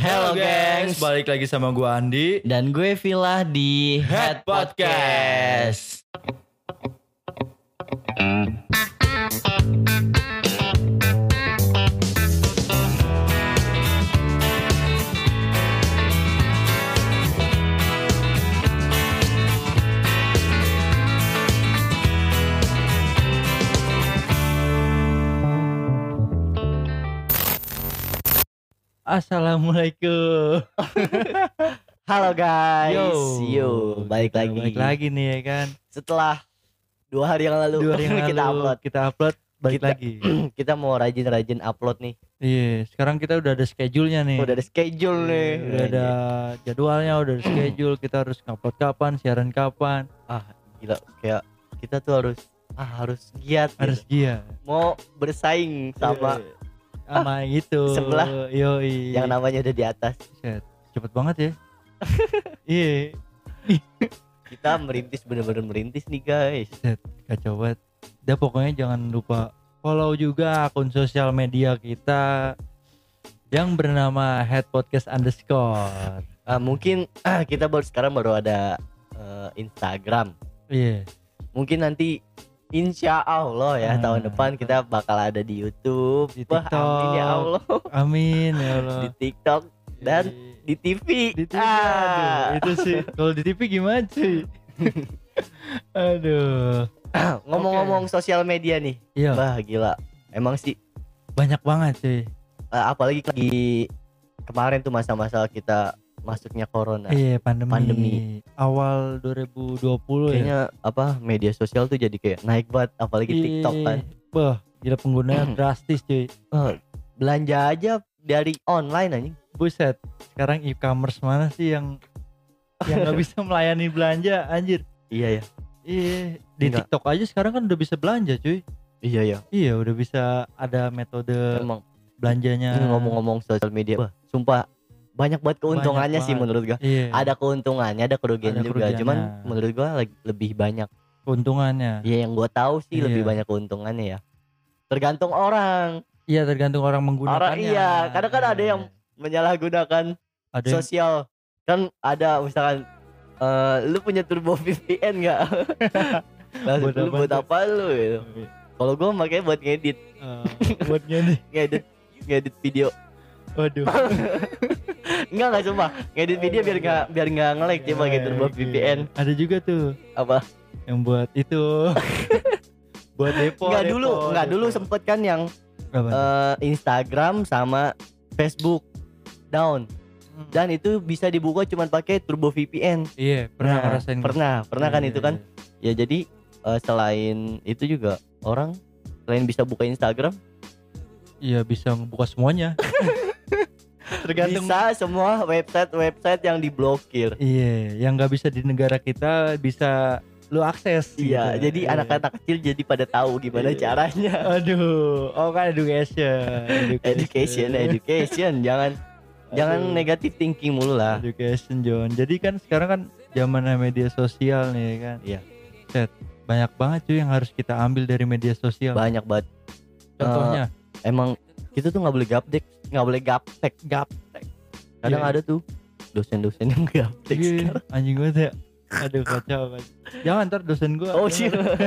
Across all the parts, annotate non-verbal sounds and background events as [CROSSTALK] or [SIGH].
Hello gengs, balik lagi sama gua Andi. Dan gue Villa di Head Podcast. Assalamualaikum. [LAUGHS] Halo guys, Yo. yo, balik lagi. Balik lagi nih ya kan Setelah dua hari yang lalu, Dua hari yang [LAUGHS] kita lalu upload. Kita upload balik Kita- lagi [CLEARS THROAT] kita mau rajin-rajin upload nih. Iya sekarang kita udah ada schedule-nya nih Udah ada schedule nih. Iya, Udah ada jadwalnya, udah ada [CLEARS THROAT] schedule Kita harus upload kapan, siaran kapan Ah, gila, kayak kita tuh harus ah harus giat. Harus gitu. dia Mau bersaing sama Iya. Sama itu Sebelah. Yoi yang namanya udah di atas. Set, Cepet banget ya [LAUGHS] Iya Kita merintis bener-bener merintis nih guys. kacau banget. Udah pokoknya jangan lupa follow juga akun sosial media kita yang bernama Head Podcast underscore. Ah, mungkin ah, kita baru sekarang baru ada eh, Instagram. Iya. Mungkin nanti Insya Allah ya Ah. tahun depan kita bakal ada di YouTube, Di Wah, amin ya TikTok. Allah, Amin ya Allah. di TikTok dan di TV. di TV. Ah. Aduh, itu sih. Kalau di TV gimana sih? [LAUGHS] Aduh. [CLEARS THROAT] Ngomong-ngomong sosial media nih, Iya, wah gila. Emang sih, banyak banget sih. apalagi lagi kemarin tuh masa-masa kita masuknya corona. Iya, pandemi. Pandemi. Awal 2020 ya. Kayaknya apa media sosial tuh jadi kayak naik banget, apalagi TikTok kan. Wah, gila penggunanya drastis cuy. Eh, belanja aja dari online anjing. Buset, sekarang e-commerce mana sih yang yang nggak [LAUGHS] bisa melayani belanja anjir? Iya ya. Iya, di Enggak. TikTok aja sekarang kan udah bisa belanja cuy. Iya ya. Iya, udah bisa ada metode Emang belanjanya. ini ngomong-ngomong sosial media, wah, sumpah banyak banget keuntungannya Banyak sih banget. menurut gua. Iya, Ada keuntungannya, ada kerugiannya Ada juga. kerugiannya. Cuman menurut gua lebih banyak keuntungannya. Ya yang gue tahu sih Iya. lebih banyak keuntungannya ya. Tergantung orang. Iya, tergantung orang menggunakannya. Orang iya, kadang kan ada yang menyalahgunakan ada yang sosial. Kan ada misalkan eh lu punya turbo [LAUGHS] VPN nggak? [LAUGHS] Lalu Buat lu buat apa lu gitu. Kalau gue makanya buat ngedit, Eh, buat nih. [LAUGHS] ngedit ngedit video. Waduh. Enggak enggak sumpah. Ngedit video biar nggak biar nggak nge-lag dia pakai turbo Oke. VPN. Ada juga tuh Apa? yang buat itu. [LAUGHS] buat depo. Enggak depo, dulu, enggak dulu sempet kan yang Apa? eh, Instagram sama Facebook down. Hmm. dan itu bisa dibuka cuma pakai turbo VPN. Iya, pernah Nah, ngerasain. Pernah, pernah kan Iya, itu kan? iya. Ya jadi eh, selain itu juga orang selain bisa buka Instagram, Iya bisa ngebuka semuanya. [LAUGHS] Tergantung. bisa semua website-website yang diblokir. Iya, yang nggak bisa di negara kita bisa lu akses. Iya, gitu. jadi Iya. anak-anak kecil jadi pada tahu gimana Iya. caranya. [LAUGHS] Aduh, oh kan education. Education, education, jangan [LAUGHS] jangan Aduh. negatif thinking mulu lah. Education John. Jadi kan sekarang kan zamannya media sosial nih kan. Iya. Set, banyak banget cuy yang harus kita ambil dari media sosial. Banyak banget. Contohnya, Emang kita tuh nggak boleh gaptek, nggak boleh gaptek. gaptek. Kadang Iya. ada tuh dosen-dosen yang gaptek Iya, sekarang. anjing banget ya. Aduh kacau kan. Jangan ntar dosen gua. Oh sih.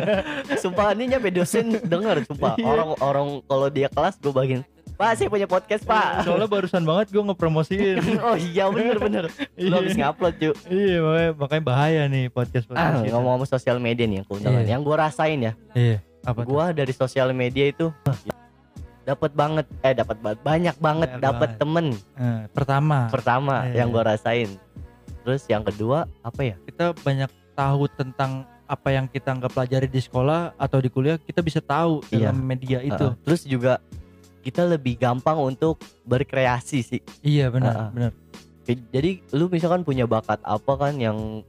[LAUGHS] sumpah ini nyampe dosen denger sumpah. Iya. Orang orang kalau dia kelas gue bagiin. Pak saya punya podcast pak. Soalnya barusan banget gua ngepromosiin. [LAUGHS] oh iya bener bener. Lu habis ngupload cuy. Iya makanya, makanya bahaya nih podcast Ah, podcast kita. ngomong-ngomong sosial media nih yang keuntungan. Iya. Yang gue rasain ya. Iya. Apa? Gua dari sosial media itu dapat banget eh dapat banget banyak banget dapat temen Eh, pertama pertama Iya. yang gue rasain. Terus yang kedua apa ya? kita banyak tahu tentang apa yang kita nggak pelajari di sekolah atau di kuliah kita bisa tahu Iya. dalam media itu. Uh, terus juga kita lebih gampang untuk berkreasi sih. Iya benar ah. benar. Jadi lu misalkan punya bakat apa kan yang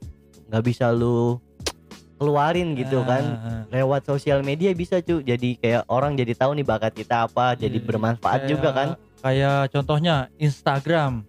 nggak bisa lu keluarin gitu Ah, kan ah. lewat sosial media bisa cuy jadi kayak orang jadi tahu nih bakat kita apa jadi Iya. bermanfaat Kayak- juga kan Kayak contohnya Instagram,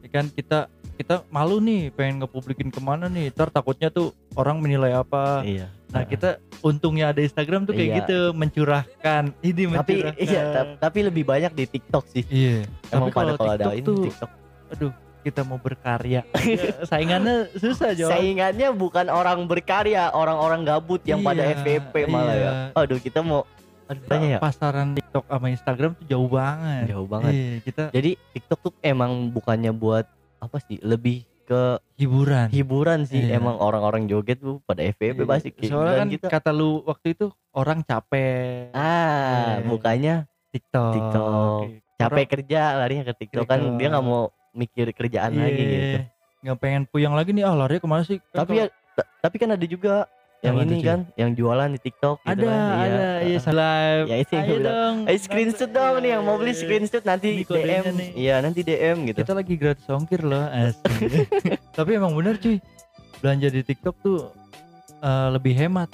ya kan kita kita malu nih pengen ngepublikin ke mana nih, ntar takutnya tuh orang menilai apa. iya Nah kita untungnya ada Instagram tuh kayak Iya. gitu mencurahkan, ini tapi mencurahkan. iya ta- tapi lebih banyak di TikTok sih Iya. emang Tapi pada kalau ada ini TikTok aduh kita mau berkarya Ya, [LAUGHS] saingannya susah Jo Saingannya bukan orang berkarya, orang-orang gabut yang pada Iya, FVP malah ya. iya. Aduh, kita mau aduh, tanya ya. pasaran TikTok sama Instagram tuh jauh banget Jauh banget. Iya, kita Jadi TikTok tuh emang bukannya buat apa sih? Lebih ke hiburan hiburan sih. Iya. Emang orang-orang joget tuh pada FVP Iya. pasti soalnya kan kita. kata lu waktu itu orang capek Ah, Iya. bukannya TikTok TikTok. capek kerja larinya ke TikTok kan TikTok. dia nggak mau mikir kerjaan Iya, lagi gitu. nggak pengen puyang lagi nih ah lari ke mana sih? Kan Tapi ya, ta- tapi kan ada juga yang tuh, ini kan, yang jualan di TikTok gitu ada kan. ada. Iya live Ya, itu yang Ayo dong Eh screenshot dong nih yang mau beli screenshot nanti DM. Iya, nanti DM gitu. kita lagi gratis ongkir loh asli. [LAUGHS] tapi emang bener cuy. Belanja di TikTok tuh eh, lebih hemat.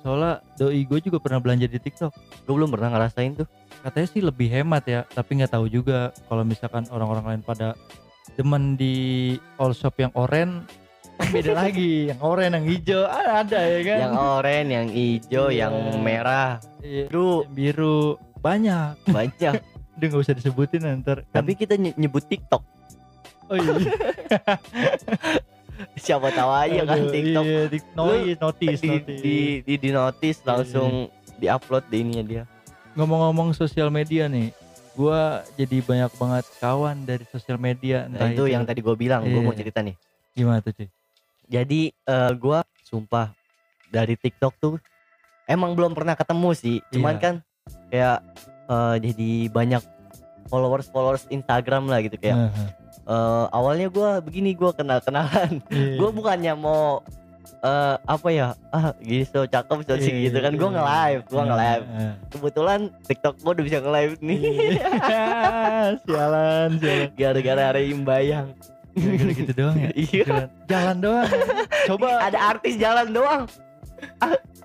Soalnya doi gue juga pernah belanja di TikTok. Gue belum pernah ngerasain tuh. katanya sih lebih hemat ya tapi nggak tahu juga kalau misalkan orang-orang lain pada demen di all shop yang oranye kan beda [LAUGHS] lagi yang oranye yang hijau ah, ada ya kan Yang oranye, yang hijau, Iya. yang merah. Iya, Bro, yang biru banyak banyak. [LAUGHS] udah nggak usah disebutin Kan- Tapi kita nye- nyebut TikTok. oh iya [LAUGHS] Siapa tahu aja kan Aduh, TikTok. iya, tik- notice notice di, notice. di di di notice langsung diupload di ininya dia. ngomong-ngomong sosial media nih gua jadi banyak banget kawan dari sosial media Nah, entah itu yang tadi gue bilang, gue Iya. mau cerita nih. gimana tuh cuy Jadi eh, gua sumpah dari TikTok tuh emang belum pernah ketemu sih. Cuman Iya. kan kayak eh, jadi banyak followers followers Instagram lah gitu kayak. Heeh. eh, awalnya gua begini gua kenal kenalan. Iya. gue bukannya mau eh, apa ya? Ah gini so cakep so sih Iya, gitu kan. gue iya. nge live gue nge live kebetulan TikTok gue udah bisa nge live nih. Iya. [LAUGHS] sialan sialan. Gara-gara ada imbayang. Gara-gara gitu doang ya? Iya. jalan, jalan doang. Coba. Ada artis jalan doang.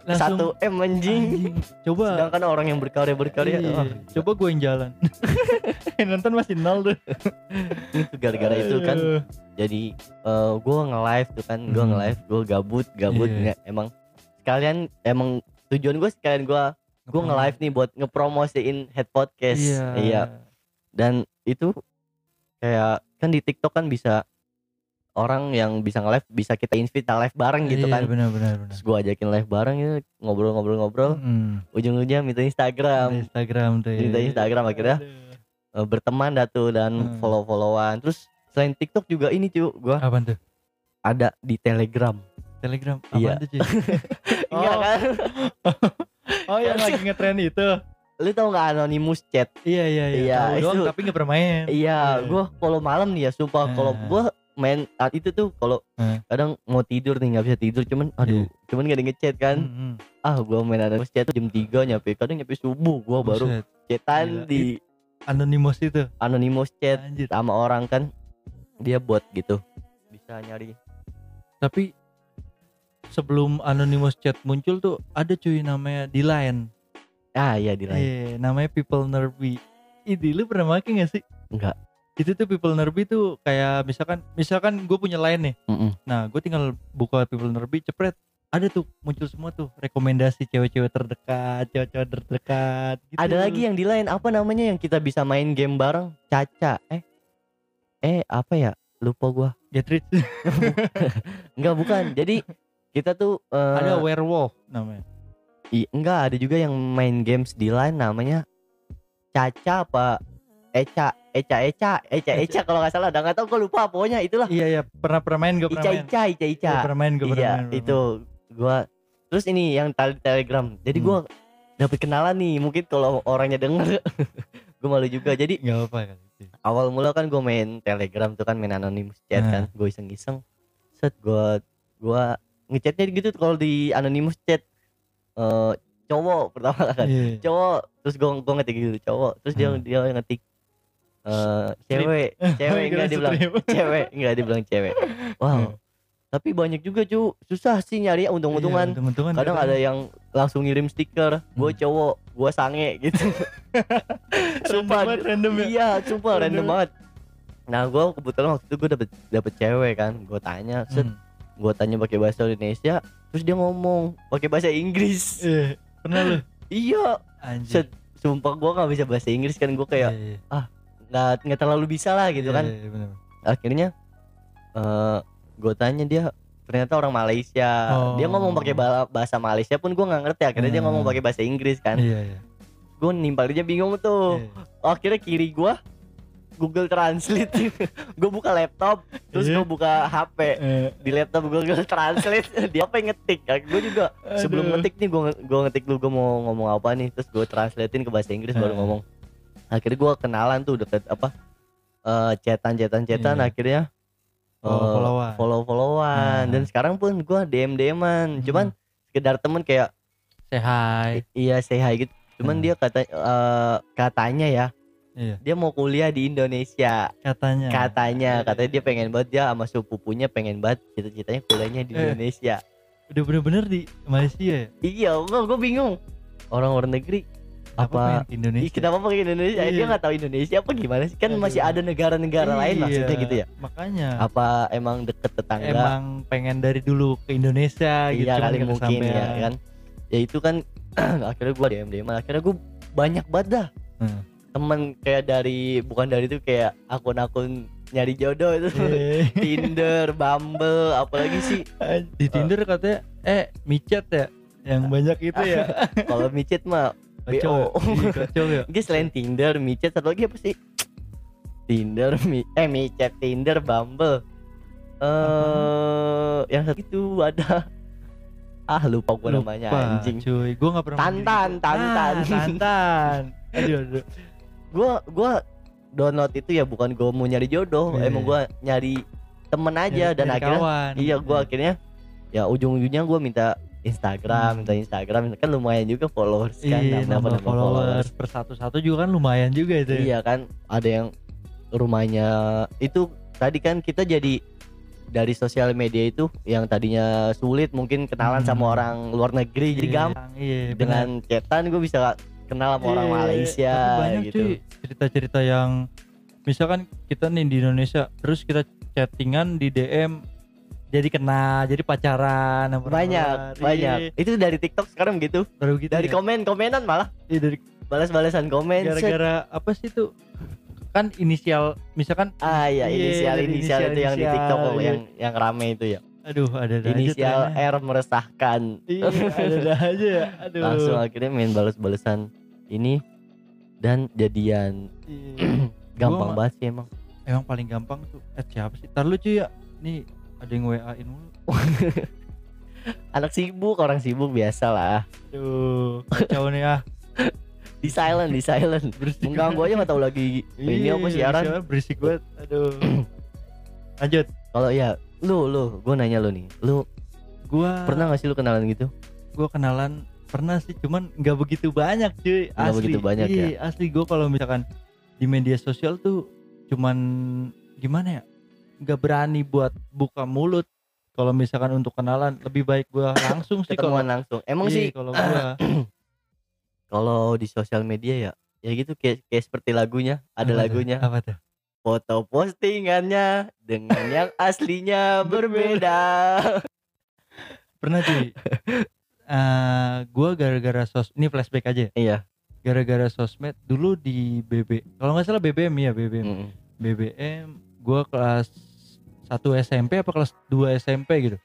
Langsung. satu m anjing. Anjing. coba. Sedangkan orang yang berkarya berkarya Iya. wah, coba gue yang jalan. [LAUGHS] Yang nonton masih nol tuh. Gara-gara itu kan. Jadi eh, gue nge live tuh kan gue Hmm. nge live gue gabut gabut Iya. nggak emang sekalian emang tujuan gue sekalian gue gue nge live nih buat ngepromosiin head podcast iya iya dan itu kayak kan di TikTok kan bisa orang yang bisa nge-live bisa kita invite live bareng gitu Iya, kan benar benar benar terus gue ajakin live bareng ya ngobrol-ngobrol-ngobrol Hmm. ujung-ujungnya minta Instagram Instagram tuh ya. minta Instagram akhirnya Aduh. eh, berteman dah tuh dan Hmm. follow-followan terus selain TikTok juga ini cuy gue Apaan tuh? ada di Telegram Telegram. Iya. Apaan tuh cuy? [LAUGHS] iya Oh. kan [LAUGHS] Oh yang lagi ngetren itu. lu tau nggak anonymous chat Iya iya iya. Iya, Tahu doang itu- tapi nggak pernah main. iya gue kalau malam nih ya sumpah kalau Hmm. gue main saat itu tuh kalau Hmm. kadang mau tidur nih nggak bisa tidur cuman aduh cuman gak ada ngechat kan Hmm, hmm. ah gua main anonymous chat tuh jam 3 nyampe kadang nyampe subuh gua baru Buset. chatan Gila. di Anonymous itu. anonymous chat Anjir. sama orang kan dia bot gitu bisa nyari Tapi sebelum Anonymous chat muncul tuh ada cuy namanya di line. ah iya di lain Iya, namanya People Nerby. Ini lu pernah make gak sih? enggak Itu tuh People Nerby tuh kayak misalkan misalkan gue punya line nih. Mm-mm. Nah, gue tinggal buka People Nerby, cepret. Ada tuh muncul semua tuh rekomendasi cewek-cewek terdekat, cewek-cewek terdekat. Gitu. ada lagi yang di lain apa namanya yang kita bisa main game bareng Caca eh eh apa ya lupa gua Get rich. [LAUGHS] enggak bukan jadi kita tuh eh, ada werewolf namanya. i- enggak ada juga yang main games di line namanya Caca apa Eca Eca Eca Eca Eca kalau nggak salah udah nggak tahu gue lupa pokoknya itulah Iya iya pernah pernah main gue pernah Ica main. Ica Ica pernah main gue pernah iya main. itu gua terus ini yang tali telegram jadi Hmm. gua dapet kenalan nih mungkin kalau orangnya denger [LAUGHS] gue malu juga jadi. Nggak apa kan. Awal mula kan gue main telegram tuh kan main anonymous chat Nah. kan gue iseng iseng set gua gua ngechatnya gitu kalau di anonymous chat. Eh cowok pertama kan. Iya. cowok terus gue gue ngetik gitu cowok. Terus dia Hmm. dia ngetik eh cewek [LAUGHS] cewek enggak dia bilang [LAUGHS] cewek enggak dia bilang cewek. Wow. Tapi banyak juga cu. Susah sih nyari ya untung-untungan. Iya, untung-untungan. kadang ada yang langsung ngirim stiker gue Hmm. cowok gue sange gitu [LAUGHS] sumpah banget, random ya. iya sumpah random Random. banget nah gue kebetulan waktu itu gue dapet dapet cewek kan gue tanya set Hmm. gue tanya pakai bahasa Indonesia terus dia ngomong pakai bahasa Inggris Iya. Pernah lu? [LAUGHS] iya Anjir. set sumpah gue nggak bisa bahasa Inggris kan gue kayak Iya, iya. nggak nggak terlalu bisa lah gitu Iya, kan iya, bener. akhirnya eh gue tanya dia ternyata orang Malaysia Oh. dia ngomong pakai ba- bahasa Malaysia pun gue nggak ngerti akhirnya dia Hmm. ngomong pakai bahasa Inggris kan Iya iya. gue nimpalinnya bingung tuh Iya. akhirnya kiri gue Google Translate [LAUGHS] gue buka laptop terus Iya. gue buka HP Eh, di laptop Google Translate [LAUGHS] dia apa yang ngetik gue juga sebelum Aduh. ngetik nih gue gue ngetik dulu gue mau ngomong apa nih terus gue translatein ke bahasa Inggris baru Eh. ngomong akhirnya gue kenalan tuh deket apa eh cetan cetan cetan Iya. akhirnya eh, Follow-followan. follow followan Nah. dan sekarang pun gue dm dman Hmm. cuman sekedar temen kayak say hi. iya say hi gitu cuman Hmm. dia kata eh, katanya ya Iya. dia mau kuliah di Indonesia Katanya. katanya katanya dia pengen banget dia sama sepupunya pengen banget cita-citanya kuliahnya di Eh. Indonesia Udah bener-bener di Malaysia ya? Iya, gue gue bingung. Orang luar negeri Apa, Ih, Indonesia? kenapa pakai Indonesia? Dia Iya. nggak tahu Indonesia apa gimana sih? Kan Aduh. masih ada negara-negara lain Iya, maksudnya gitu ya. Makanya. Apa emang deket tetangga? Emang pengen dari dulu ke Indonesia gitu. iya cuman kali mungkin ya kesampaian. kan. Ya itu kan [CLEARS THROAT] akhirnya gue DM DM akhirnya gue banyak banget dah. Hmm. Temen kayak dari bukan dari itu kayak akun-akun nyari jodoh itu. Eh, [LAUGHS] Tinder, Bumble, apalagi sih di Tinder katanya eh micet ya yang banyak itu ya. [LAUGHS] kalau micet mah Kacau. BO. Iya, Kacau ya. Dia selain Tinder, micet satu lagi apa sih? Tinder, mi eh micet, Tinder, Bumble. Eh, yang satu itu ada ah lupa gue namanya anjing. Cuy, gua enggak pernah Tantan. Tantan. Ah, tantan. Aduh, aduh. Gua gua download itu ya bukan gue mau nyari jodoh, Iya, emang iya. gua nyari temen aja Nyari- dan nyari akhirnya kawan. iya gua akhirnya ya ujung-ujungnya gua minta Instagram, minta Instagram, kan lumayan juga followers kan, Iya, nambah, followers per satu-satu juga kan lumayan juga itu. ya. Iya kan, ada yang rumahnya itu tadi kan kita jadi dari sosial media itu yang tadinya sulit mungkin kenalan Hmm. sama orang luar negeri jadi Iya, gampang Iya, dengan chatan gue bisa kenal sama orang Iya, Malaysia banyak gitu. cerita-cerita yang misalkan kita nih di Indonesia terus kita chattingan di DM jadi kena jadi pacaran Banyak, banyak. Itu dari TikTok sekarang gitu. baru gitu Dari ya. komen-komenan malah Iya, dari balas-balasan komen. gara-gara apa sih tuh kan inisial misalkan Ah iya, Iya, inisial dari inisial itu yang di inisial, TikTok iya. yang yang rame itu ya. aduh ada ada Inisial aja R meresahkan. iya ada ada aja ya aduh Langsung akhirnya main balas-balasan ini dan jadian. Iya. [CLEARS THROAT] Gampang Gua- banget sih emang. emang paling gampang tuh eh siapa sih tar lu cuy ya nih ada yang WA in mulu. [LAUGHS] Anak sibuk, orang sibuk biasa lah. aduh kacau nih ah. Di silent, di silent. [LAUGHS] berisik. Mengganggu aja nggak tahu lagi ini apa Iya, siaran. berisik banget. Aduh. [CLEARS THROAT] Lanjut. Kalau ya lu lu, gue nanya lu nih, lu gua pernah gak sih lu kenalan gitu? gua kenalan pernah sih cuman nggak begitu banyak cuy. Asli. begitu banyak ya? Iya, asli. Gua kalau misalkan di media sosial tuh cuman gimana ya nggak berani buat buka mulut kalau misalkan untuk kenalan lebih baik gua [COUGHS] langsung sih kalau langsung. Emang Iya, sih kalau gua [COUGHS] kalau di sosial media ya, ya gitu kayak kayak seperti lagunya, ada Apa tuh? lagunya. apa tuh Foto postingannya dengan [LAUGHS] yang aslinya berbeda. [LAUGHS] pernah cuy Eh gua gara-gara sos ini flashback aja ya. Iya. gara-gara sosmed dulu di BB kalau nggak salah BBM ya BBM Mm. BBM gua kelas 1 SMP apa kelas 2 SMP gitu.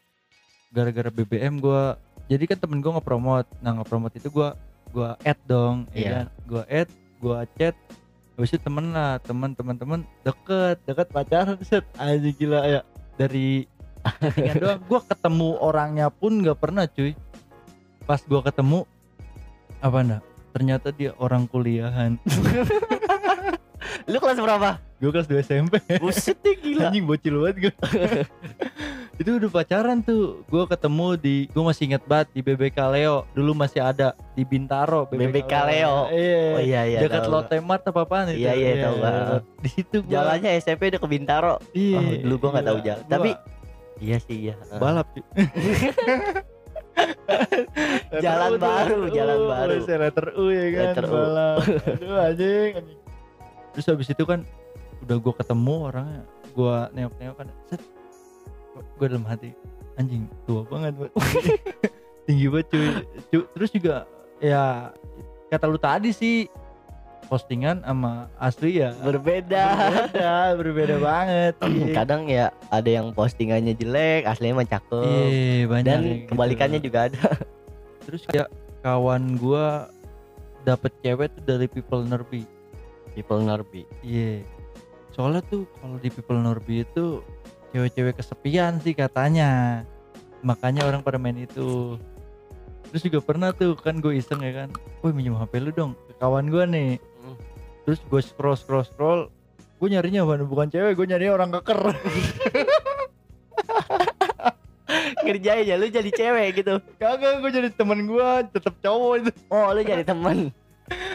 Gara-gara BBM gua jadi kan temen gua nge-promote nah nge-promote itu gua gua add dong ya Iya. kan? Gua add gua chat habis itu temen lah temen temen temen deket deket pacaran set. Aja gila ya. Dari doang. Gua ketemu orangnya pun nggak pernah cuy. Pas gua ketemu apa nah ternyata dia orang kuliahan [LAUGHS] Lu kelas berapa? gua kelas 2 SMP Buset deh gila. anjing bocil banget gue [LAUGHS] itu udah pacaran tuh gue ketemu di gue masih inget banget di BBK Leo dulu masih ada di Bintaro BBK Leo. iya Oh iya iya. dekat. Lotte Mart apa apaan itu Iya, iya, tahu, Bang. di situ gua Jalannya SMP udah ke Bintaro. iya Oh, dulu gua nggak tahu gila. jalan. Gua Tapi Iya sih iya. [LAUGHS] balap. [LAUGHS] Jalan baru, jalan U, baru. saya letter U ya kan Letter U. balap aduh anjing anjing terus habis itu kan udah gue ketemu orangnya gue nengok-nengok kan set gue dalam hati anjing tua banget Bang." [LAUGHS] tinggi banget cuy Cu- terus juga ya kata lu tadi sih postingan sama asli ya berbeda berbeda berbeda banget [CLEARS THROAT] iya. kadang ya ada yang postingannya jelek aslinya mah cakep Iya, banyak dan gitu. kebalikannya juga ada terus kayak kawan gua dapet cewek tuh dari people nerbi people nerbi iya. Soalnya tuh kalau di people nerbi itu cewek-cewek kesepian sih katanya. Makanya orang pada main itu. Terus juga pernah tuh kan gue iseng ya kan. Woi minjem hp lu dong ke kawan gua nih. Hmm. terus gue scroll scroll scroll gue nyarinya bukan, bukan cewek gue nyarinya orang keker [LAUGHS] ngerjain ya lu jadi cewek gitu. Kagak gue jadi temen gue tetap cowok itu. Oh lu jadi temen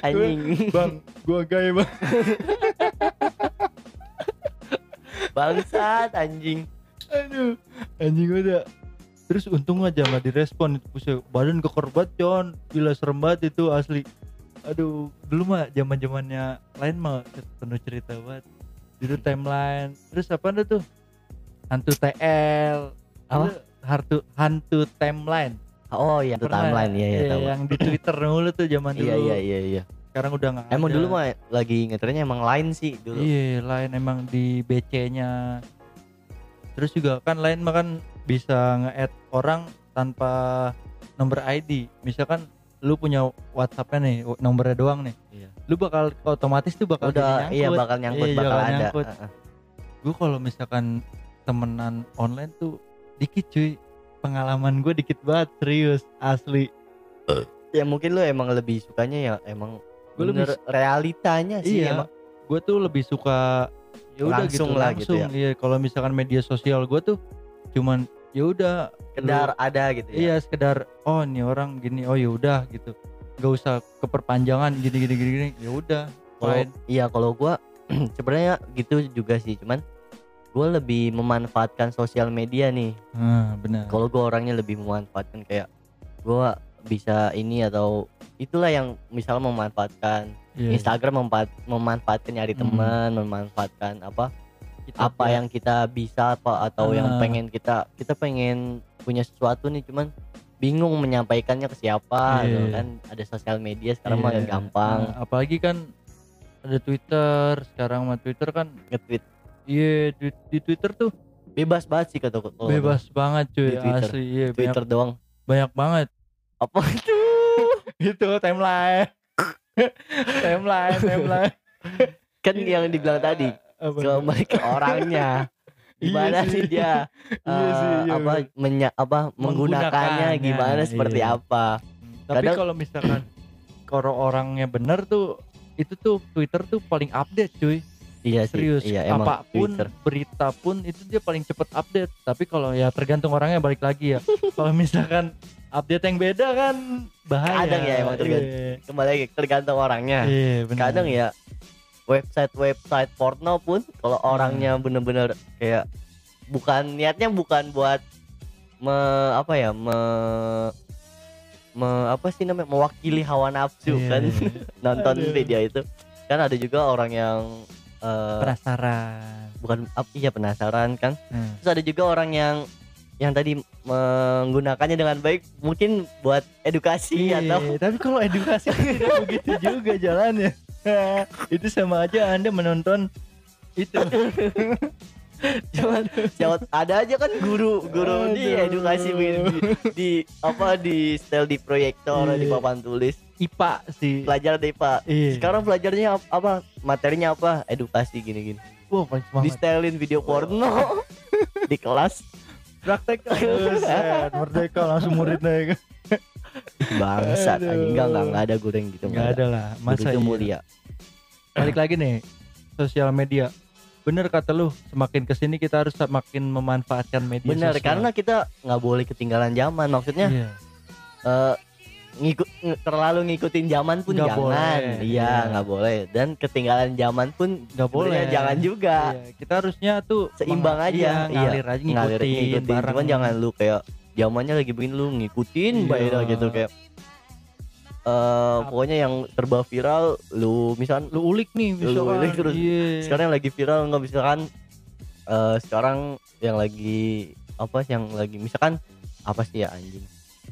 anjing. Bang gue gay bang. [LAUGHS] Bangsat anjing. Aduh. Anjing udah terus untung aja nggak direspon itu badan keker banget John. Gila serem banget itu asli. Aduh dulu mah zaman zamannya lain mah penuh cerita banget. Itu timeline. Terus apa ada tuh? Hantu TL Apa? Hantu hantu timeline oh iya itu timeline ya? iya iya Iya, tahu yang di Twitter dulu tuh zaman dulu iya iya iya iya sekarang udah nggak emang ada. dulu mah lagi ngetrennya emang lain sih dulu Iya, lain emang di BC-nya. Terus juga kan lain mah kan bisa nge-add orang tanpa nomor ID. Misalkan lu punya WhatsApp-nya nih, nomornya doang nih. Iya. Lu bakal otomatis tuh bakal udah jadi iya nyangkut. bakal nyangkut Iya, bakal bakal ada nyangkut. Heeh. Gue kalau misalkan temenan online tuh dikit cuy. Pengalaman gue dikit banget, serius, asli. ya mungkin lu emang lebih sukanya ya emang Gua lebih realitanya sih iya, emang gue tuh lebih suka ya udah gitu Langsung lah gitu langsung. Iya, kalau misalkan media sosial gue tuh cuman ya udah sekedar ada gitu ya Iya sekedar oh nih orang gini oh ya udah gitu nggak usah keperpanjangan gini gini gini, gini. ya udah kalau fine iya kalau gua [CLEARS THROAT] sebenarnya gitu juga sih cuman gua lebih memanfaatkan sosial media nih nah, benar kalau gua orangnya lebih memanfaatkan kayak gua bisa ini atau itulah yang misalnya memanfaatkan Iya. Instagram mempat- memanfaatkan nyari Hmm. teman memanfaatkan apa Kita apa buat- yang kita bisa apa atau yang Ah. pengen kita kita pengen punya sesuatu nih cuman bingung menyampaikannya ke siapa gitu kan ada sosial media sekarang mah Iya. gampang Nah, apalagi kan ada Twitter sekarang mah Twitter kan nge-tweet iya di, di Twitter tuh. Bebas banget sih kata kalau bebas banget cuy Di Twitter. asli iya banyak, Twitter doang. Banyak banget. Apa? Itu. [LAUGHS] Itu timeline. [LAUGHS] Timeline timeline. Kan yang dibilang tadi kembali ke orangnya. [LAUGHS] Gimana Iya sih. sih. dia Iya eh, sih, iya. apa menya, apa menggunakannya gimana seperti iya. apa. Tapi Kadang- kalau misalkan [CLEARS THROAT] kalau orangnya bener tuh itu tuh Twitter tuh paling update cuy iya sih serius iya emang apa pun Twitter. berita pun itu dia paling cepet update tapi kalau ya tergantung orangnya balik lagi ya [LAUGHS] kalau misalkan update yang beda kan bahaya Kadang ya emang tergantung. Iya. kembali lagi tergantung orangnya Iya, kadang ya website website porno pun kalau orangnya bener-bener kayak bukan niatnya bukan buat me apa ya me me apa sih namanya mewakili hawa nafsu Iya, kan iya. [LAUGHS] nonton Aduh. video itu kan ada juga orang yang eh, penasaran bukan ap- iya penasaran kan Hmm. terus ada juga orang yang yang tadi menggunakannya dengan baik mungkin buat edukasi Iya, atau tapi kalau edukasi kan tidak [LAUGHS] begitu juga jalannya [LAUGHS] itu sama aja anda menonton itu [LAUGHS] Cuman ada aja kan guru guru di Aduh. edukasi di, di, di apa di setel di proyektor di Iya. papan tulis IPA sih. Pelajar deh pak Iya. sekarang pelajarnya ap- apa? Materinya apa? Edukasi gini gini Wah, paling di semangat. setelin video porno. [LAUGHS] Di kelas. Praktek. Merdeka langsung muridnya bangsat anjing. Enggak enggak enggak ada guru yang gitu nggak ada. lah. Masa itu iya. mulia. Balik lagi nih sosial media. Bener kata lu semakin ke sini kita harus semakin memanfaatkan media benar sosial. karena kita nggak boleh ketinggalan zaman. Maksudnya Iya. eh, ngikut terlalu ngikutin zaman pun Nggak jangan boleh, iya iya. nggak boleh dan ketinggalan zaman pun nggak boleh jangan juga Iya, kita harusnya tuh Seimbang aja, iya, iya. ngalir aja ngikutin, ngalir ngikutin bareng cuman jangan lu kayak zamannya lagi begini lu ngikutin Iya. dah gitu kayak eh pokoknya yang serba viral lu misalkan lu ulik nih Lu misalkan ulik terus. iya. sekarang yang lagi viral nggak misalkan eh sekarang yang lagi apa yang lagi misalkan apa sih ya anjing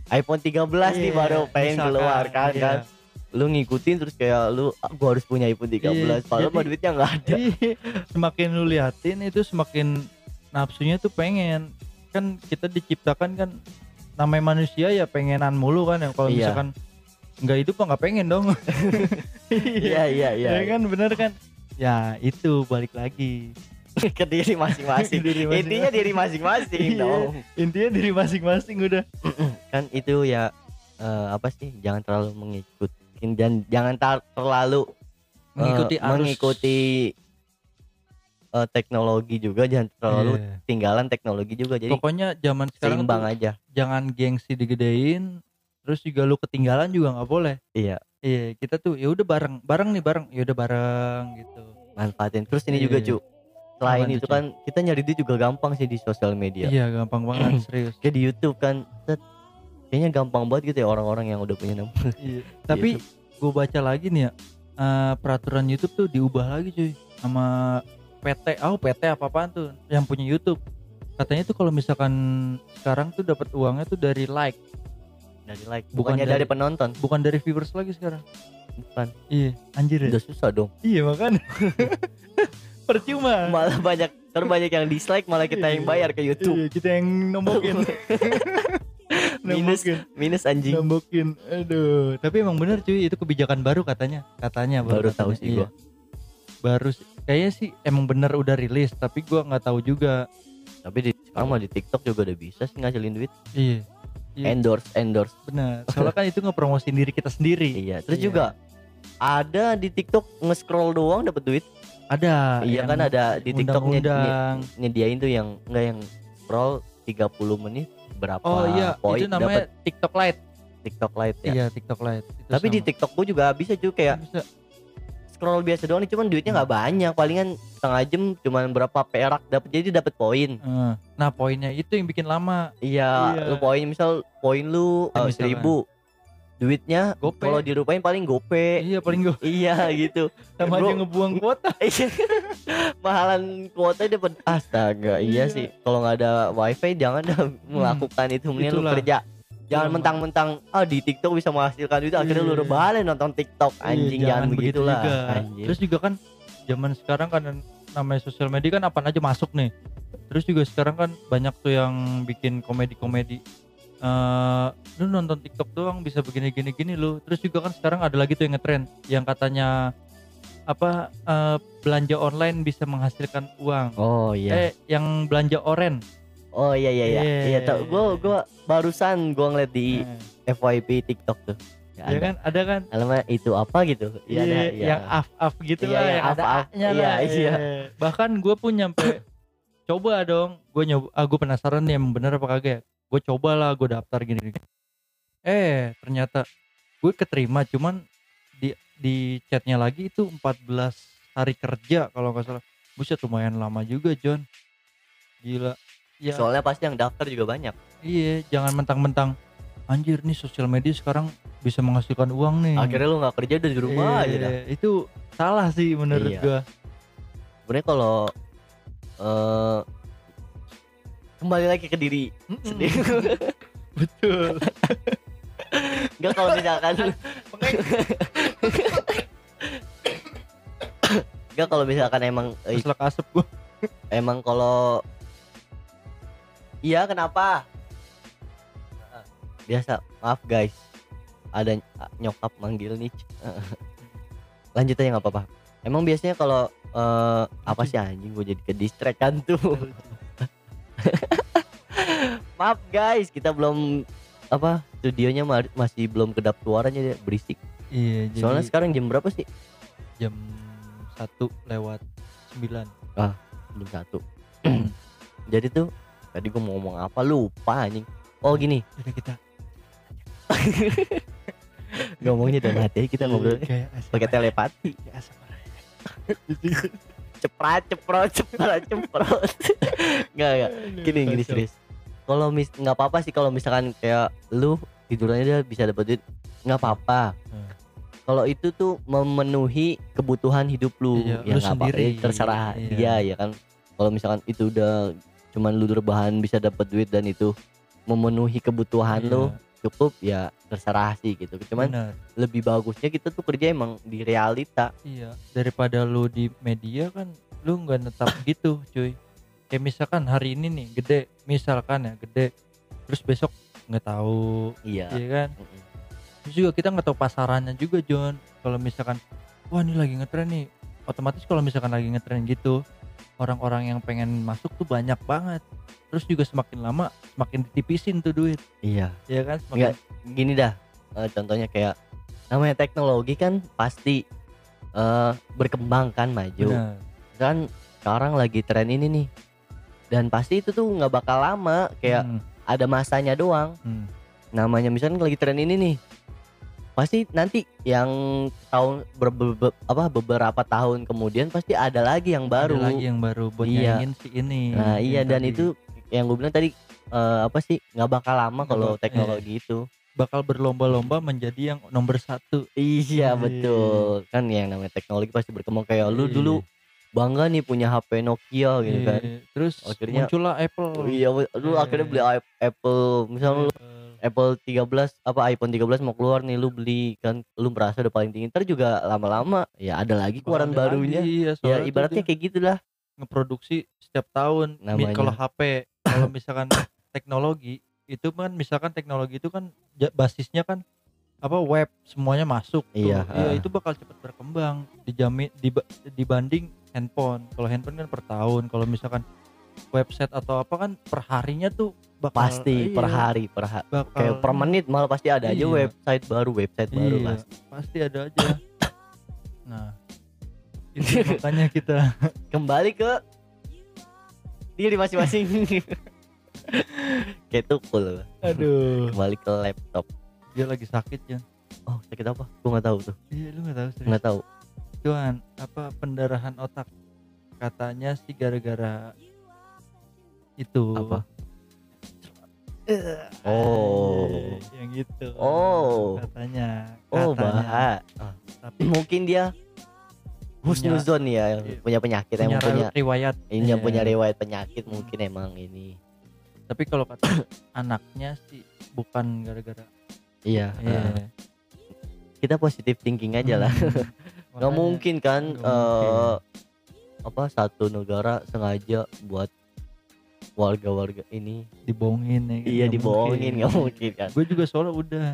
iPhone 13 nih Iya, baru pengen misalkan, keluar kan iya. kan? Lu ngikutin terus kayak lu ah, gua harus punya iPhone 13 Iya, padahal mah duitnya nggak ada. [LAUGHS] Iya, semakin lu liatin itu semakin nafsunya tuh pengen. Kan kita diciptakan kan namanya manusia ya pengenan mulu kan ya kalau Iya. misalkan nggak hidup mah nggak pengen dong. [LAUGHS] Iya iya iya. Ya kan bener kan? Ya itu balik lagi [LAUGHS] ke diri masing-masing. Diri masing-masing. intinya diri masing-masing Iya. dong. Intinya diri masing-masing udah. [CLEARS THROAT] Kan itu ya eh, apa sih jangan terlalu mengikuti dan jangan terlalu eh, mengikuti arus. mengikuti eh, teknologi juga jangan terlalu Iya. tinggalan teknologi juga. Jadi pokoknya zaman sekarang seimbang aja. jangan gengsi digedein terus juga lu ketinggalan juga nggak boleh. Iya. Iya kita tuh ya udah bareng bareng nih bareng. Ya udah bareng gitu. Manfaatin. Terus ini Iya. juga cu selain itu kan kita nyari duit juga gampang sih di sosial media iya gampang banget [LAUGHS] serius kayak di YouTube kan set, kayaknya gampang banget gitu ya orang-orang yang udah punya nama [LAUGHS] Iya. Tapi gue baca lagi nih ya eh, peraturan YouTube tuh diubah lagi cuy sama PT. Oh PT apa apaan tuh yang punya YouTube? Katanya tuh kalau misalkan sekarang tuh dapat uangnya tuh dari like, dari like Bukan bukannya dari, dari- penonton bukan dari viewers lagi sekarang. bukan Iya, anjir ya. udah susah dong Iya makanya. [LAUGHS] Percuma. malah banyak terbanyak yang dislike malah kita yang bayar ke YouTube Iya, kita yang nombokin. [LAUGHS] minus minus anjing Nombokin. Aduh, tapi emang bener cuy itu kebijakan baru katanya. Katanya baru tahu katanya. sih Iya. gua Baru. Kayaknya sih emang bener udah rilis, tapi gua nggak tahu juga. tapi di sekarang mah di TikTok juga udah bisa sih ngasilin duit Iya. Iya. endorse endorse Benar. Soalnya kan itu ngepromosin diri kita sendiri. iya terus Iya. juga ada di TikTok nge-scroll doang dapat duit Ada. iya kan ada di TikTok nyed- undang-undang. nyed- nyediain tuh yang enggak yang scroll 30 menit berapa Oh iya, poin itu namanya dapat TikTok Lite. TikTok Lite ya Iya, TikTok Lite. Itu tapi di sama. TikTok gua juga bisa juga kayak bisa. scroll biasa doang nih cuman duitnya nggak banyak palingan setengah jam cuman berapa perak dapat jadi dapat poin Eh, Nah, poinnya itu yang bikin lama. iya Iya. lu poin misal poin lu eh, seribu duitnya Gope. kalau dirupain paling gope Iya, paling gue iya gitu sama aja ngebuang kuota. [LAUGHS] Iya. mahalan kuota dapat astaga iya, Iya. sih kalau nggak ada wifi jangan dah melakukan itu mending lu kerja jangan mentang-mentang ah di TikTok bisa menghasilkan duit akhirnya lu Iya. rebahan nonton TikTok anjing Iya, jangan, begitu begitulah juga. anjing Terus juga kan zaman sekarang kan namanya sosial media kan apa aja masuk nih. Terus juga sekarang kan banyak tuh yang bikin komedi-komedi. Eh lu nonton TikTok doang bisa begini gini gini lu. Terus juga kan sekarang ada lagi tuh yang ngetren yang katanya apa eh, belanja online bisa menghasilkan uang. oh iya Eh yang belanja oren. oh iya iya iya Iya. iya tau gua gua barusan gua ngeliat di Eh, FYP TikTok tuh ya, Iya ada kan ada kan alamat itu apa gitu iya ada iya yang af af gitu Iya, lah yang yang ada af-af. A-nya Iya, lah, iya. bahkan gue pun nyampe coba dong gue nyoba ah, gue penasaran nih emang bener apa kagak gue coba lah gue daftar gini, gini eh ternyata gue keterima cuman di di chatnya lagi itu 14 hari kerja kalau nggak salah. Buset lumayan lama juga John. Gila. Ya. Soalnya pasti yang daftar juga banyak. Iya jangan mentang-mentang anjir nih sosial media sekarang bisa menghasilkan uang nih. Akhirnya lu nggak kerja udah di rumah aja dah. Iya, itu salah sih menurut Iya. gua. Sebenarnya kalau eh kembali lagi ke diri sendiri [LAUGHS] betul Enggak kalau misalkan Enggak kalau misalkan emang eh, keselak asap gua emang kalau Iya kenapa? Biasa, maaf guys. Ada ny- nyokap manggil nih. [LAUGHS] Lanjut aja nggak apa-apa. Emang biasanya kalau eh, apa sih anjing gue jadi ke distract kan tuh. [LAUGHS] maaf guys, kita belum apa studionya ma- masih belum kedap suaranya berisik. iya jadi Soalnya sekarang jam berapa sih? jam satu lewat sembilan. Jam satu. [CLEARS THROAT] jadi tuh tadi gue mau ngomong apa? Lupa anjing. Oh gini, jadi kita. [LAUGHS] Ngomongnya dalam hati kita ngobrol. kayak pakai telepati. Ceprat [LAUGHS] ceprot ceprat ceprot nggak nggak gini gini serius kalau mis nggak apa-apa sih kalau misalkan kayak lu tidurannya dia bisa dapat duit nggak apa-apa Hmm. kalau itu tuh memenuhi kebutuhan hidup lu Iya, ya lu nggak apa-apa eh, terserah Iya. dia ya kan kalau misalkan itu udah cuman lu rebahan bisa dapat duit dan itu memenuhi kebutuhan lu Iya. cukup ya terserah sih gitu cuman Bener. lebih bagusnya kita tuh kerja emang di realita Iya, daripada lu di media kan lu nggak netap gitu, cuy. Kayak misalkan hari ini nih gede, misalkan ya gede, terus besok nggak tahu, iya iya kan? Mm-mm. Terus juga kita nggak tahu pasarannya juga, John. Kalau misalkan, wah ini lagi ngetren nih, otomatis kalau misalkan lagi ngetren gitu, orang-orang yang pengen masuk tuh banyak banget. Terus juga semakin lama semakin ditipisin tuh duit, iya ya kan? Semakin, Nggak, gini dah eh, contohnya kayak namanya teknologi kan pasti eh, berkembang kan maju Bener. kan sekarang lagi tren ini nih dan pasti itu tuh nggak bakal lama kayak Hmm, ada masanya doang hmm. namanya misalnya lagi tren ini nih pasti nanti yang tahun ber- ber- ber- apa beberapa tahun kemudian pasti ada lagi yang baru Ada lagi yang baru buat Iya. si ini. nah iya dan tadi. itu yang gue bilang tadi eh, apa sih nggak bakal lama kalau teknologi itu bakal berlomba-lomba menjadi yang nomor satu. iya Iya. betul kan yang namanya teknologi pasti berkembang kayak lu Iya. dulu bangga nih punya HP Nokia gitu kan Iya, Terus Akhirnya- muncullah Apple. Oh, iya lu Iya. akhirnya beli Apple misalnya lu Apple. Apple 13 apa iPhone 13 mau keluar nih lu beli kan lu merasa udah paling tinggi ntar juga lama-lama ya ada lagi keluaran Ada barunya lagi, iya, ya tuh ibaratnya kayak gitulah ngeproduksi setiap tahun. Namanya. Kalau HP, kalau misalkan teknologi itu kan misalkan teknologi itu kan basisnya kan apa web semuanya masuk tuh. Iya, Iya, ah. itu bakal cepat berkembang dijamin diba- dibanding handphone. Kalau handphone kan per tahun, kalau misalkan website atau apa kan per harinya tuh bakal pasti per iya, hari per hari bakal kayak per menit malah pasti ada aja Iya. website baru website baru Iya, pasti pasti ada aja. Nah, itu [LAUGHS] makanya kita kembali ke diri masing-masing. Kayak tukul. Aduh. Kembali ke laptop. Dia lagi sakit ya. oh sakit apa? Gua nggak tahu tuh. Iya, lu nggak tahu nggak tahu Cuman apa pendarahan otak katanya sih gara-gara itu Apa? Eh, Oh. yang gitu Oh. katanya oh katanya. bahas tapi mungkin dia husnuzon ya Iya. punya penyakit punya emang punya riwayat ini yang Iya. punya riwayat penyakit mungkin emang ini tapi kalau kata [COUGHS] anaknya sih bukan gara-gara iya iya. eh, kita positif thinking aja lah Hmm. [LAUGHS] nggak mungkin kan nggak eh, apa satu negara sengaja buat warga-warga ini. Dibohongin ya kan? iya Nggak dibohongin nggak mungkin kan. Gue juga soalnya udah.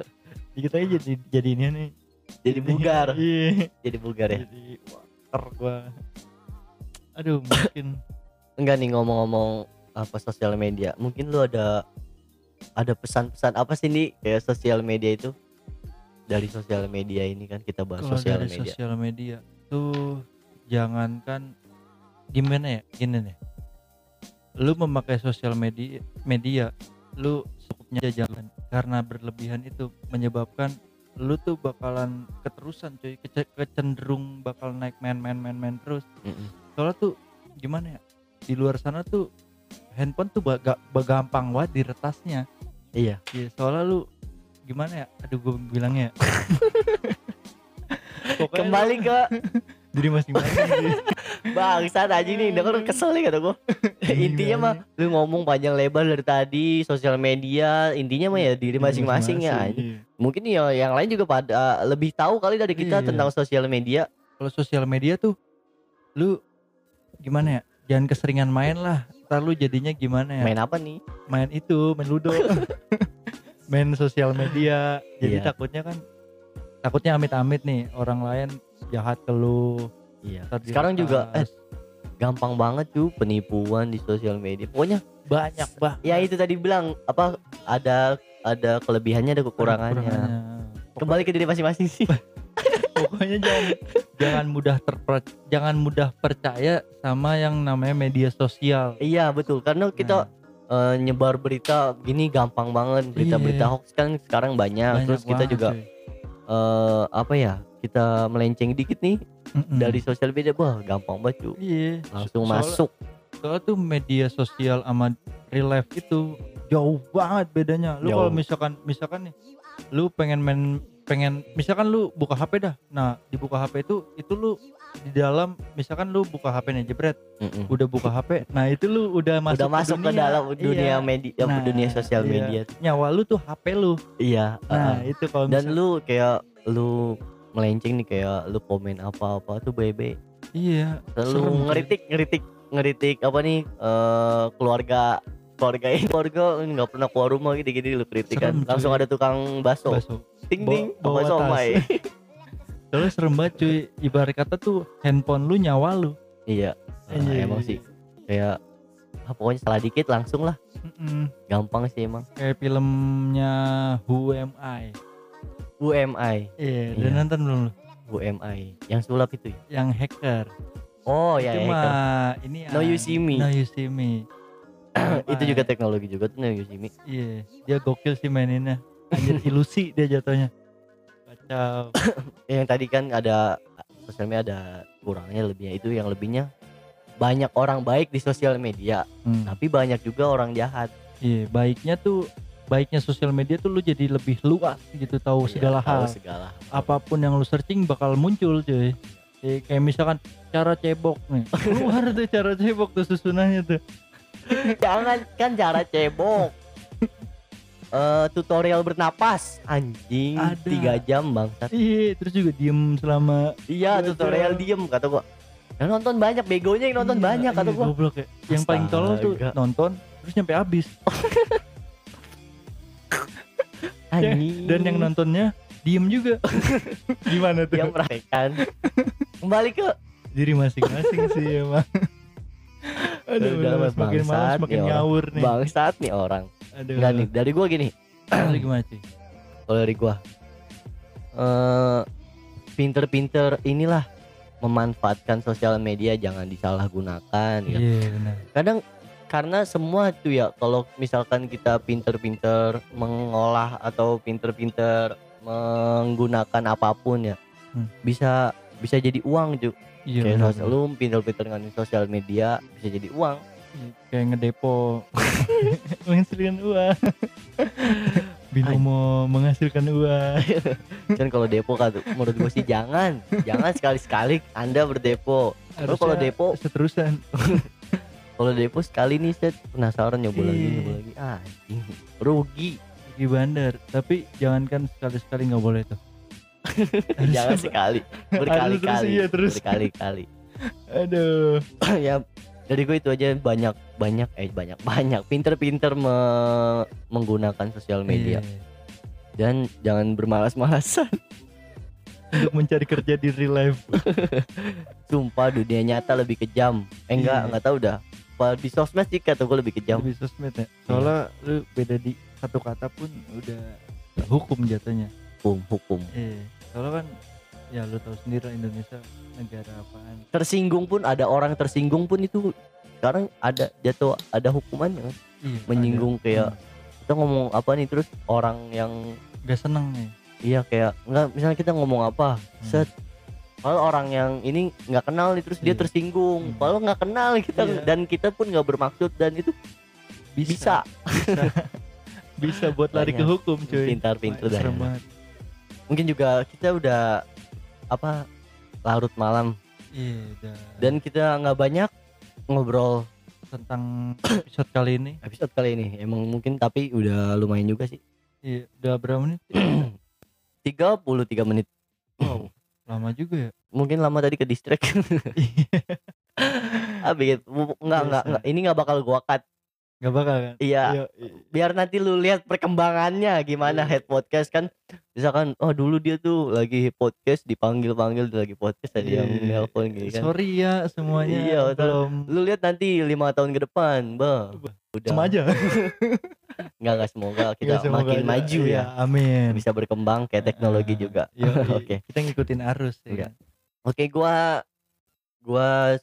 [LAUGHS] Dikit aja jadi jadi ini nih. Jadi bugar. [LAUGHS] iya. Jadi bugar ya? Jadi water gua. Aduh mungkin. Enggak nih ngomong-ngomong apa sosial media. Mungkin lu ada ada pesan-pesan apa sih nih kayak sosial media itu dari sosial media ini kan kita bahas kalau sosial dari media. sosial media tuh jangankan gimana ya gini nih. Lu memakai sosial media media lu cukupnya aja karena berlebihan itu menyebabkan lu tuh bakalan keterusan cuy. Kece- kecenderung bakal naik main main main main terus. Mm-mm. soalnya tuh gimana ya di luar sana tuh handphone tuh baga, gampang banget diretasnya. Iya. Ya soalnya lu gimana ya? Aduh gue bilangnya ya. [LAUGHS] Pokoknya kembali ke [LAUGHS] diri masing-masing [LAUGHS] bangsat aja nih denger kesel nih kata gua. Intinya mah lu ngomong panjang lebar dari tadi sosial media intinya mah ya diri masing-masing ya anjing. Iya. mungkin ya yang lain juga pada lebih tahu kali dari kita Iya. tentang sosial media. Kalau sosial media tuh lu gimana ya? Jangan keseringan main lah. Ntar lu jadinya gimana ya? Main apa nih? Main itu main ludo main sosial media. Jadi Iya. takutnya kan takutnya amit-amit nih orang lain jahat ke lu. Iya. Sekarang juga eh gampang banget tuh penipuan di sosial media. Pokoknya banyak bah ya itu tadi bilang apa ada ada kelebihannya ada kekurangannya. Kembali ke diri masing-masing sih. [LAUGHS] Pokoknya jangan jangan mudah terper jangan mudah percaya sama yang namanya media sosial. Iya betul. Karena kita Nah, eh, nyebar berita gini gampang banget berita-berita Iya. hoax kan sekarang banyak, banyak terus kita banget, juga eh, apa ya kita melenceng dikit nih Mm-mm. dari sosial media. Wah gampang banget cuy. Iya. Langsung Soalnya- masuk. soalnya tuh media sosial sama real life itu jauh banget bedanya. Lu kalau misalkan misalkan nih lu pengen main pengen misalkan lu buka HP dah. Nah, di buka HP itu itu lu di dalam misalkan lu buka HP nih jebret, Mm-mm. udah buka HP. Nah, itu lu udah masuk udah masuk ke dunia. dalam dunia Iya. media Nah, dunia sosial iya. media Nyawa lu tuh HP lu. iya Nah, uh-uh. itu kalau dan lu kayak lu melenceng nih kayak lu komen apa-apa tuh bebe iya, lu ngeritik ngeritik ngeritik apa nih eh keluarga keluarga ini keluarga nggak pernah keluar rumah gitu gitu lu kritik kan Serem, cuy. langsung ada tukang bakso Bakso. ting ting bawa omai [LAUGHS] Soalnya serem banget cuy. Ibarat kata tuh handphone lu nyawa lu. iya Ah, Iya, emang sih kayak ah, pokoknya salah dikit langsung lah Mm-mm. gampang sih emang Kayak filmnya Who Am I. UMI Iya, Iya. udah nonton belum lu? UMI yang sulap itu ya Yang hacker. oh ya itu ya, ini No You See Me. No You See Me. [COUGHS] itu juga teknologi juga tuh nih Yusimi Iya, dia gokil sih maininnya. Anjir [COUGHS] ilusi dia jatuhnya. Kacau. [COUGHS] yang tadi kan ada sosial media ada kurangnya lebihnya itu yang lebihnya banyak orang baik di sosial media Hmm. tapi banyak juga orang jahat Iya, baiknya tuh baiknya sosial media tuh lu jadi lebih luas gitu tahu Iya, segala tahu hal. segala. Apa pun yang lu searching bakal muncul cuy. Iya, kayak misalkan cara cebok nih. [LAUGHS] Keluar tuh cara cebok tuh susunannya tuh. [LAUGHS] jangan kan cara cebok Eh, tutorial bernapas anjing tiga jam bangsat Iya, terus juga diem selama iya Iya, tutorial diem kata gua yang nonton banyak begonya yang nonton Iya, banyak kata iya, gua goblok ya. Yang paling tolol tuh nonton terus nyampe habis. [LAUGHS] anjing Dan yang nontonnya diem juga. [LAUGHS] Gimana tuh? yang praktekan kembali ke Diri masing-masing sih emang. Aduh, Udah, bangsat semakin nih orang. nyawur nih. bangsat nih orang Aduh. enggak nih dari gua gini Lu gimana sih? kalau dari gua eh pinter-pinter inilah memanfaatkan sosial media jangan disalahgunakan Iya ya. benar. kadang karena semua tuh ya kalau misalkan kita pinter-pinter mengolah atau pinter-pinter menggunakan apa pun ya Hmm. bisa bisa jadi uang juga Iya kayak sosial lu pinter-pinter dengan sosial media bisa jadi uang. Kayak ngedepo. [LAUGHS] Menghasilkan uang. [LAUGHS] Binomo menghasilkan uang. [LAUGHS] kan kalau depo kan menurut gua sih jangan. Jangan sekali-sekali anda berdepo. Lu kalau depo seterusan. Kalau depo sekali nih set penasaran nyoba lagi Iya. nyoba lagi. Ah rugi. Di bandar, tapi jangankan sekali-sekali nggak boleh tuh. [LAUGHS] Jangan sekali berkali-kali iya, terus. berkali-kali Aduh. [CLEARS THROAT] ya dari gue itu aja banyak banyak eh banyak [LAUGHS] banyak pinter-pinter me- menggunakan sosial media Iya. dan jangan bermalas-malasan [LAUGHS] Untuk mencari kerja di real life. sumpah dunia nyata lebih kejam eh enggak Iya. enggak tahu dah di sosmed sih kata gue lebih kejam Lebih sosmed ya. Soalnya lu beda di satu kata pun udah hukum jatuhnya. Hukum hukum Iya. Soalnya kan ya lu tahu sendiri lah Indonesia negara apaan. tersinggung pun ada orang tersinggung pun itu sekarang ada jatuh ada hukumannya kan Iya. menyinggung ada. kayak Hmm. kita ngomong apa nih terus orang yang gak seneng nih. iya kayak nggak misalnya kita ngomong apa set kalau orang yang ini nggak kenal nih terus dia Iya. tersinggung Hmm. kalau nggak kenal kita Iya. dan kita pun nggak bermaksud dan itu bisa, Bisa. Bisa [LAUGHS] buat lari ke Banyak. hukum cuy. pintar-pintar dah serem banget. Mungkin juga kita udah apa larut malam. Iya, udah. dan kita nggak banyak ngobrol tentang [COUGHS] episode kali ini, episode kali ini. Emang mungkin tapi udah lumayan juga sih. Iya, udah berapa menit? [COUGHS] 33 menit. Wow, lama juga ya. mungkin lama tadi ke distract. [LAUGHS] Bikin bu- nggak nggak ini nggak bakal gua cut Gak bakal kan? iya Iya, biar nanti lu lihat perkembangannya gimana Iya. head podcast kan misalkan oh dulu dia tuh lagi podcast dipanggil panggil lagi podcast ada yang Iya. nelpon gitu kan Sorry ya semuanya Iya, belum lu lihat nanti lima tahun ke depan bah udah sama aja. [LAUGHS] nggak nggak semoga kita Iya, semoga makin aja. maju Iya, ya Amin. bisa berkembang kayak teknologi Ah, juga. [LAUGHS] Oke. Kita ngikutin arus ya. Kan? Oke, gua gua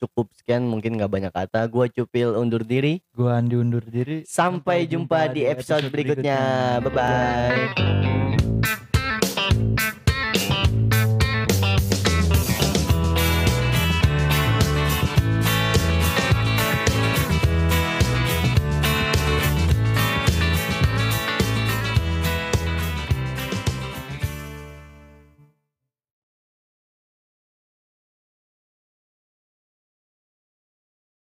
cukup sekian mungkin nggak banyak kata. Gua Cupil undur diri. Gua Andi undur diri. Sampai jumpa di episode berikutnya. Bye bye.